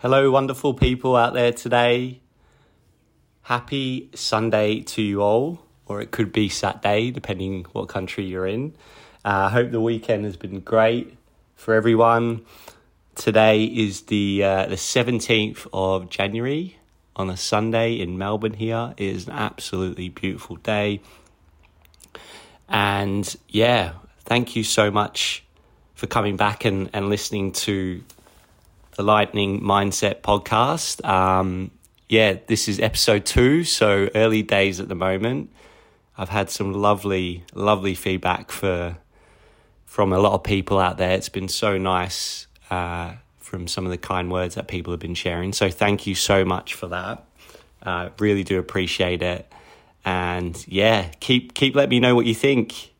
Hello, wonderful people out there today. Happy Sunday to you all, or it could be Saturday, depending what country you're in. Uh, I uh, hope the weekend has been great for everyone. Today is the uh, the seventeenth of January on a Sunday in Melbourne. Here it is an absolutely beautiful day, and yeah, thank you so much for coming back and, and listening to the Lightning Mindset podcast. Um, yeah, this is episode two, so early days at the moment. I've had some lovely, lovely feedback for from a lot of people out there. It's been so nice uh, from some of the kind words that people have been sharing. So thank you so much for that. Uh, really do appreciate it. And yeah, keep keep letting me know what you think.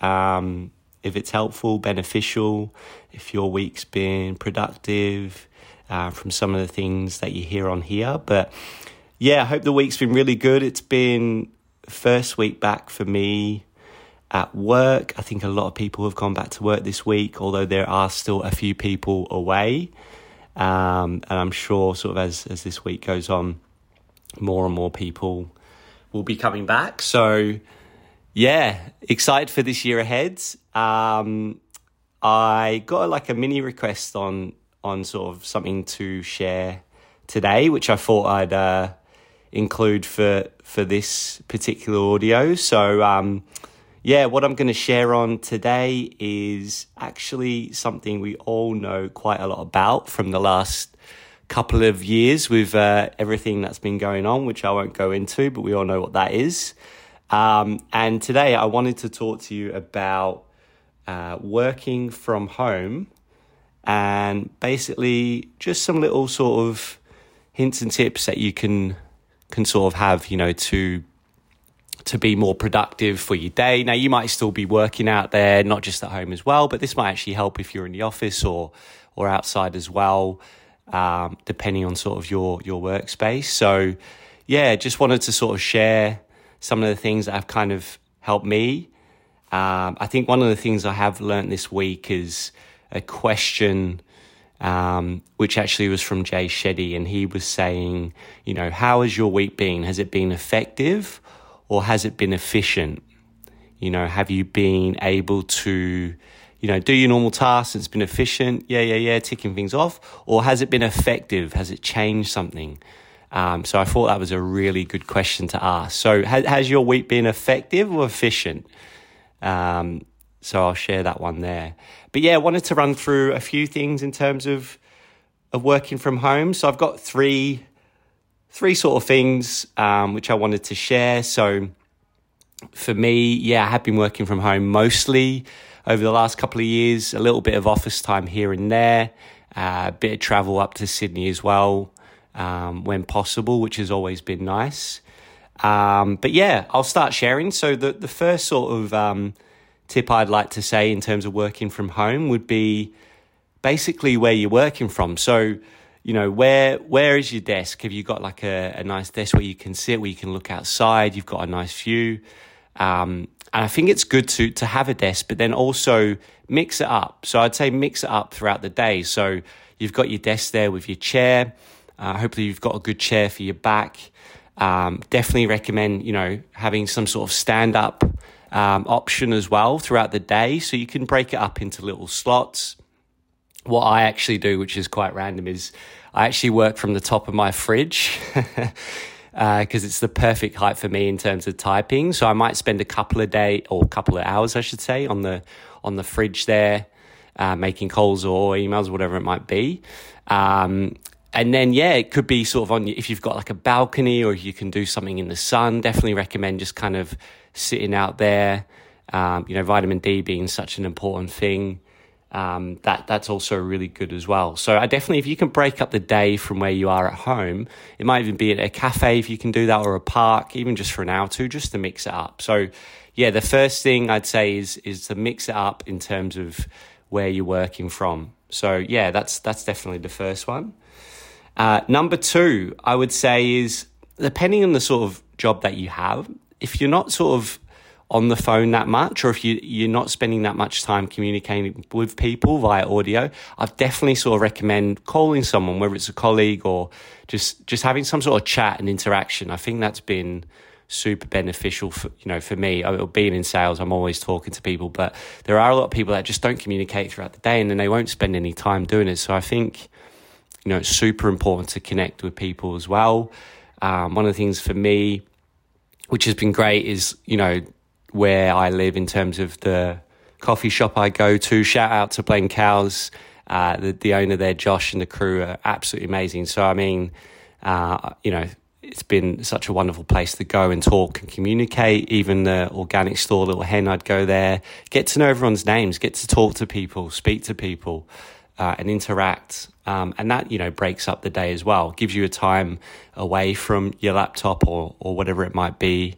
Um, if it's helpful, beneficial, if your week's been productive uh, from some of the things that you hear on here. But yeah, I hope the week's been really good. It's been first week back for me at work. I think a lot of people have gone back to work this week, although there are still a few people away. Um, and I'm sure, sort of as as this week goes on, more and more people will be coming back. So yeah, excited for this year ahead. Um, I got like a mini request on on sort of something to share today, which I thought I'd uh, include for for this particular audio. So um, yeah, what I'm going to share on today is actually something we all know quite a lot about from the last couple of years with uh, everything that's been going on, which I won't go into, but we all know what that is. Um, and today I wanted to talk to you about uh, working from home and basically just some little sort of hints and tips that you can can sort of have, you know, to to be more productive for your day. Now you might still be working out there, not just at home as well, but this might actually help if you're in the office or or outside as well, um, depending on sort of your your workspace. So yeah, just wanted to sort of share some of the things that have kind of helped me. Um, I think one of the things I have learned this week is a question um, which actually was from Jay Shetty, and he was saying, you know, how has your week been? Has it been effective or has it been efficient? You know, have you been able to, you know, do your normal tasks? It's been efficient, yeah, yeah, yeah, ticking things off, or has it been effective? Has it changed something? Um, so I thought that was a really good question to ask. So has, has your week been effective or efficient? Um, so I'll share that one there. But yeah, I wanted to run through a few things in terms of of working from home. So I've got three three sort of things um, which I wanted to share. So for me, yeah, I have been working from home mostly over the last couple of years. A little bit of office time here and there, uh, a bit of travel up to Sydney as well um, when possible, which has always been nice. Um, but yeah, I'll start sharing. So the the first sort of um, tip I'd like to say in terms of working from home would be basically where you're working from. So you know where where is your desk? Have you got like a, a nice desk where you can sit, where you can look outside? You've got a nice view. Um, and I think it's good to to have a desk, but then also mix it up. So I'd say mix it up throughout the day. So you've got your desk there with your chair. Uh, hopefully, you've got a good chair for your back. Um, definitely recommend you know having some sort of stand up um, option as well throughout the day, so you can break it up into little slots. What I actually do, which is quite random, is I actually work from the top of my fridge. because uh, it's the perfect height for me in terms of typing. So I might spend a couple of day or a couple of hours, I should say, on the on the fridge there, uh, making calls or emails, whatever it might be. Um, and then yeah it could be sort of on if you've got like a balcony or you can do something in the sun definitely recommend just kind of sitting out there. Um, you know vitamin d being such an important thing um, that that's also really good as well. So i definitely if you can break up the day from where you are at home it might even be at a cafe if you can do that or a park even just for an hour or two just to mix it up. So yeah the first thing i'd say is is to mix it up in terms of where you're working from. So yeah that's that's definitely the first one uh, number two, I would say is depending on the sort of job that you have, if you're not sort of on the phone that much, or if you you're not spending that much time communicating with people via audio, I'd definitely sort of recommend calling someone, whether it's a colleague or just just having some sort of chat and interaction. I think that's been super beneficial for you know for me being in sales i'm always talking to people but there are a lot of people that just don't communicate throughout the day and then they won't spend any time doing it so i think you know it's super important to connect with people as well. Um, one of the things for me which has been great is you know where i live in terms of the coffee shop i go to. Shout out to Blaine Cows uh, the, the owner there josh and the crew are absolutely amazing. So i mean uh, you know it's been such a wonderful place to go and talk and communicate. Even the organic store, Little Hen, I'd go there, get to know everyone's names, get to talk to people, speak to people, uh, and interact. Um, and that, you know, breaks up the day as well, gives you a time away from your laptop or, or whatever it might be.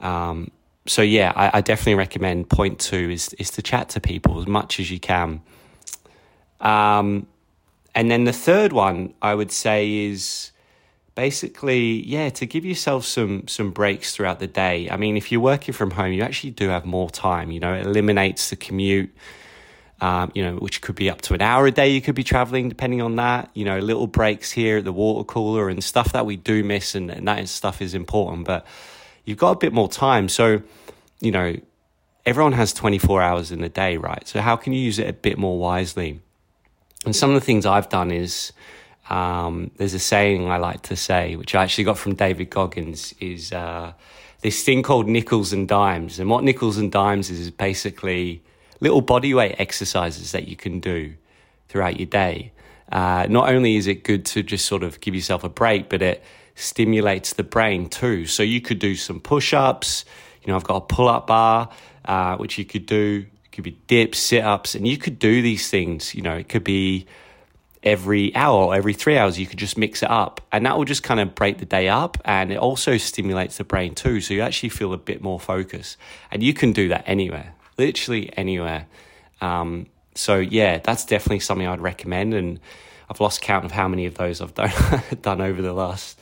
Um, so yeah, I, I, definitely recommend point two is, is to chat to people as much as you can. Um, and then the third one I would say is, basically, yeah, to give yourself some some breaks throughout the day. I mean, if you're working from home, you actually do have more time. You know, it eliminates the commute. Um, you know, which could be up to an hour a day. You could be traveling, depending on that. You know, little breaks here at the water cooler and stuff that we do miss, and, and that stuff is important. But you've got a bit more time, so you know, everyone has 24 hours in a day, right? So how can you use it a bit more wisely? And some of the things I've done is um, there's a saying I like to say, which I actually got from David Goggins, is uh, this thing called nickels and dimes. And what nickels and dimes is, is basically little body weight exercises that you can do throughout your day. Uh, not only is it good to just sort of give yourself a break, but it stimulates the brain too. So you could do some push ups. You know, I've got a pull up bar, uh, which you could do. It could be dips, sit ups, and you could do these things. You know, it could be every hour or every three hours, you could just mix it up. And that will just kind of break the day up. And it also stimulates the brain too. So you actually feel a bit more focused. And you can do that anywhere, literally anywhere. Um, so yeah, that's definitely something I'd recommend. And I've lost count of how many of those I've done, done over the last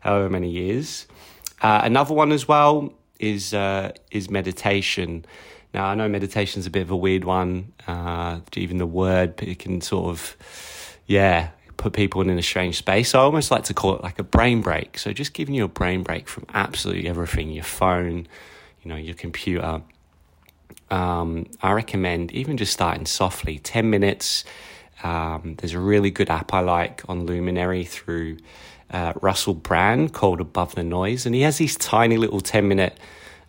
however many years. Uh, another one as well is uh, is meditation. Now I know meditation is a bit of a weird one. Uh, even the word but it can sort of yeah, put people in a strange space. So I almost like to call it like a brain break. So just giving you a brain break from absolutely everything, your phone, you know, your computer. Um, I recommend even just starting softly, 10 minutes. Um, there's a really good app I like on Luminary through uh, Russell Brand called Above the Noise. And he has these tiny little 10 minute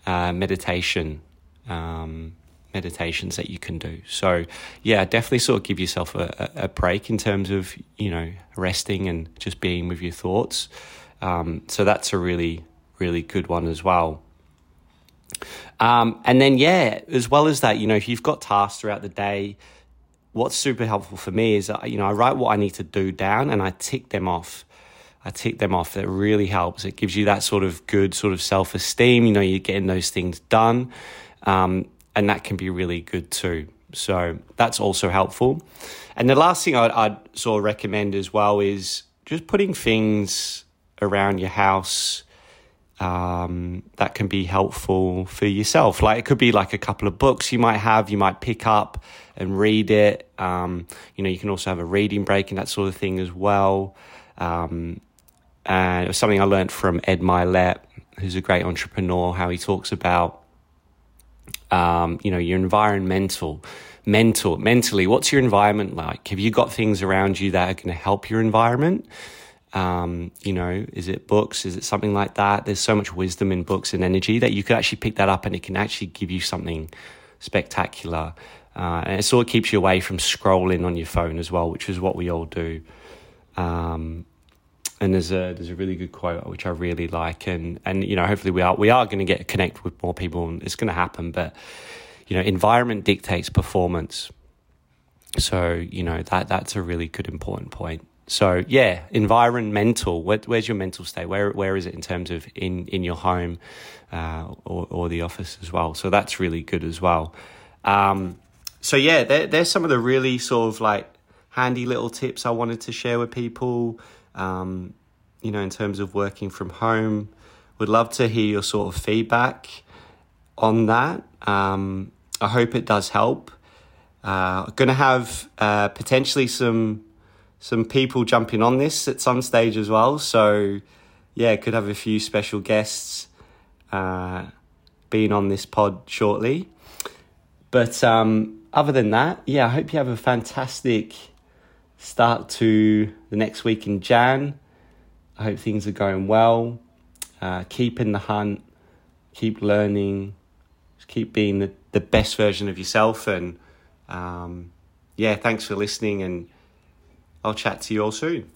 uh, meditation um, meditations that you can do. So, yeah, definitely sort of give yourself a, a break in terms of, you know, resting and just being with your thoughts. Um, so, that's a really, really good one as well. Um, and then, yeah, as well as that, you know, if you've got tasks throughout the day, what's super helpful for me is, that, you know, I write what I need to do down and I tick them off. I tick them off. That really helps. It gives you that sort of good sort of self esteem. You know, you're getting those things done. Um, and that can be really good too. So that's also helpful. And the last thing I'd, I'd sort of recommend as well is just putting things around your house um, that can be helpful for yourself. Like it could be like a couple of books you might have, you might pick up and read it. Um, you know, you can also have a reading break and that sort of thing as well. Um, and it was something I learned from Ed Mylett, who's a great entrepreneur, how he talks about um, you know, your environmental, mental, mentally, what's your environment like? Have you got things around you that are going to help your environment? Um, you know, is it books? Is it something like that? There's so much wisdom in books and energy that you could actually pick that up and it can actually give you something spectacular. Uh, and it sort of keeps you away from scrolling on your phone as well, which is what we all do. Um, and there's a there's a really good quote which I really like, and and you know hopefully we are we are going to get connect with more people, and it's going to happen. But you know, environment dictates performance. So you know that that's a really good important point. So yeah, environmental. Where, where's your mental state? Where where is it in terms of in in your home uh, or or the office as well? So that's really good as well. Um, so yeah, there, there's some of the really sort of like handy little tips I wanted to share with people um, you know, in terms of working from home. Would love to hear your sort of feedback. on that. Um, I hope it does help. Uh, going to have uh, potentially some some people jumping on this at some stage as well. So yeah, could have a few special guests uh, being on this pod shortly. But um, other than that, yeah, I hope you have a fantastic start to the next week in Jan. I hope things are going well. Uh, keep in the hunt, keep learning, keep being the, the best version of yourself. And um, yeah, thanks for listening, and I'll chat to you all soon.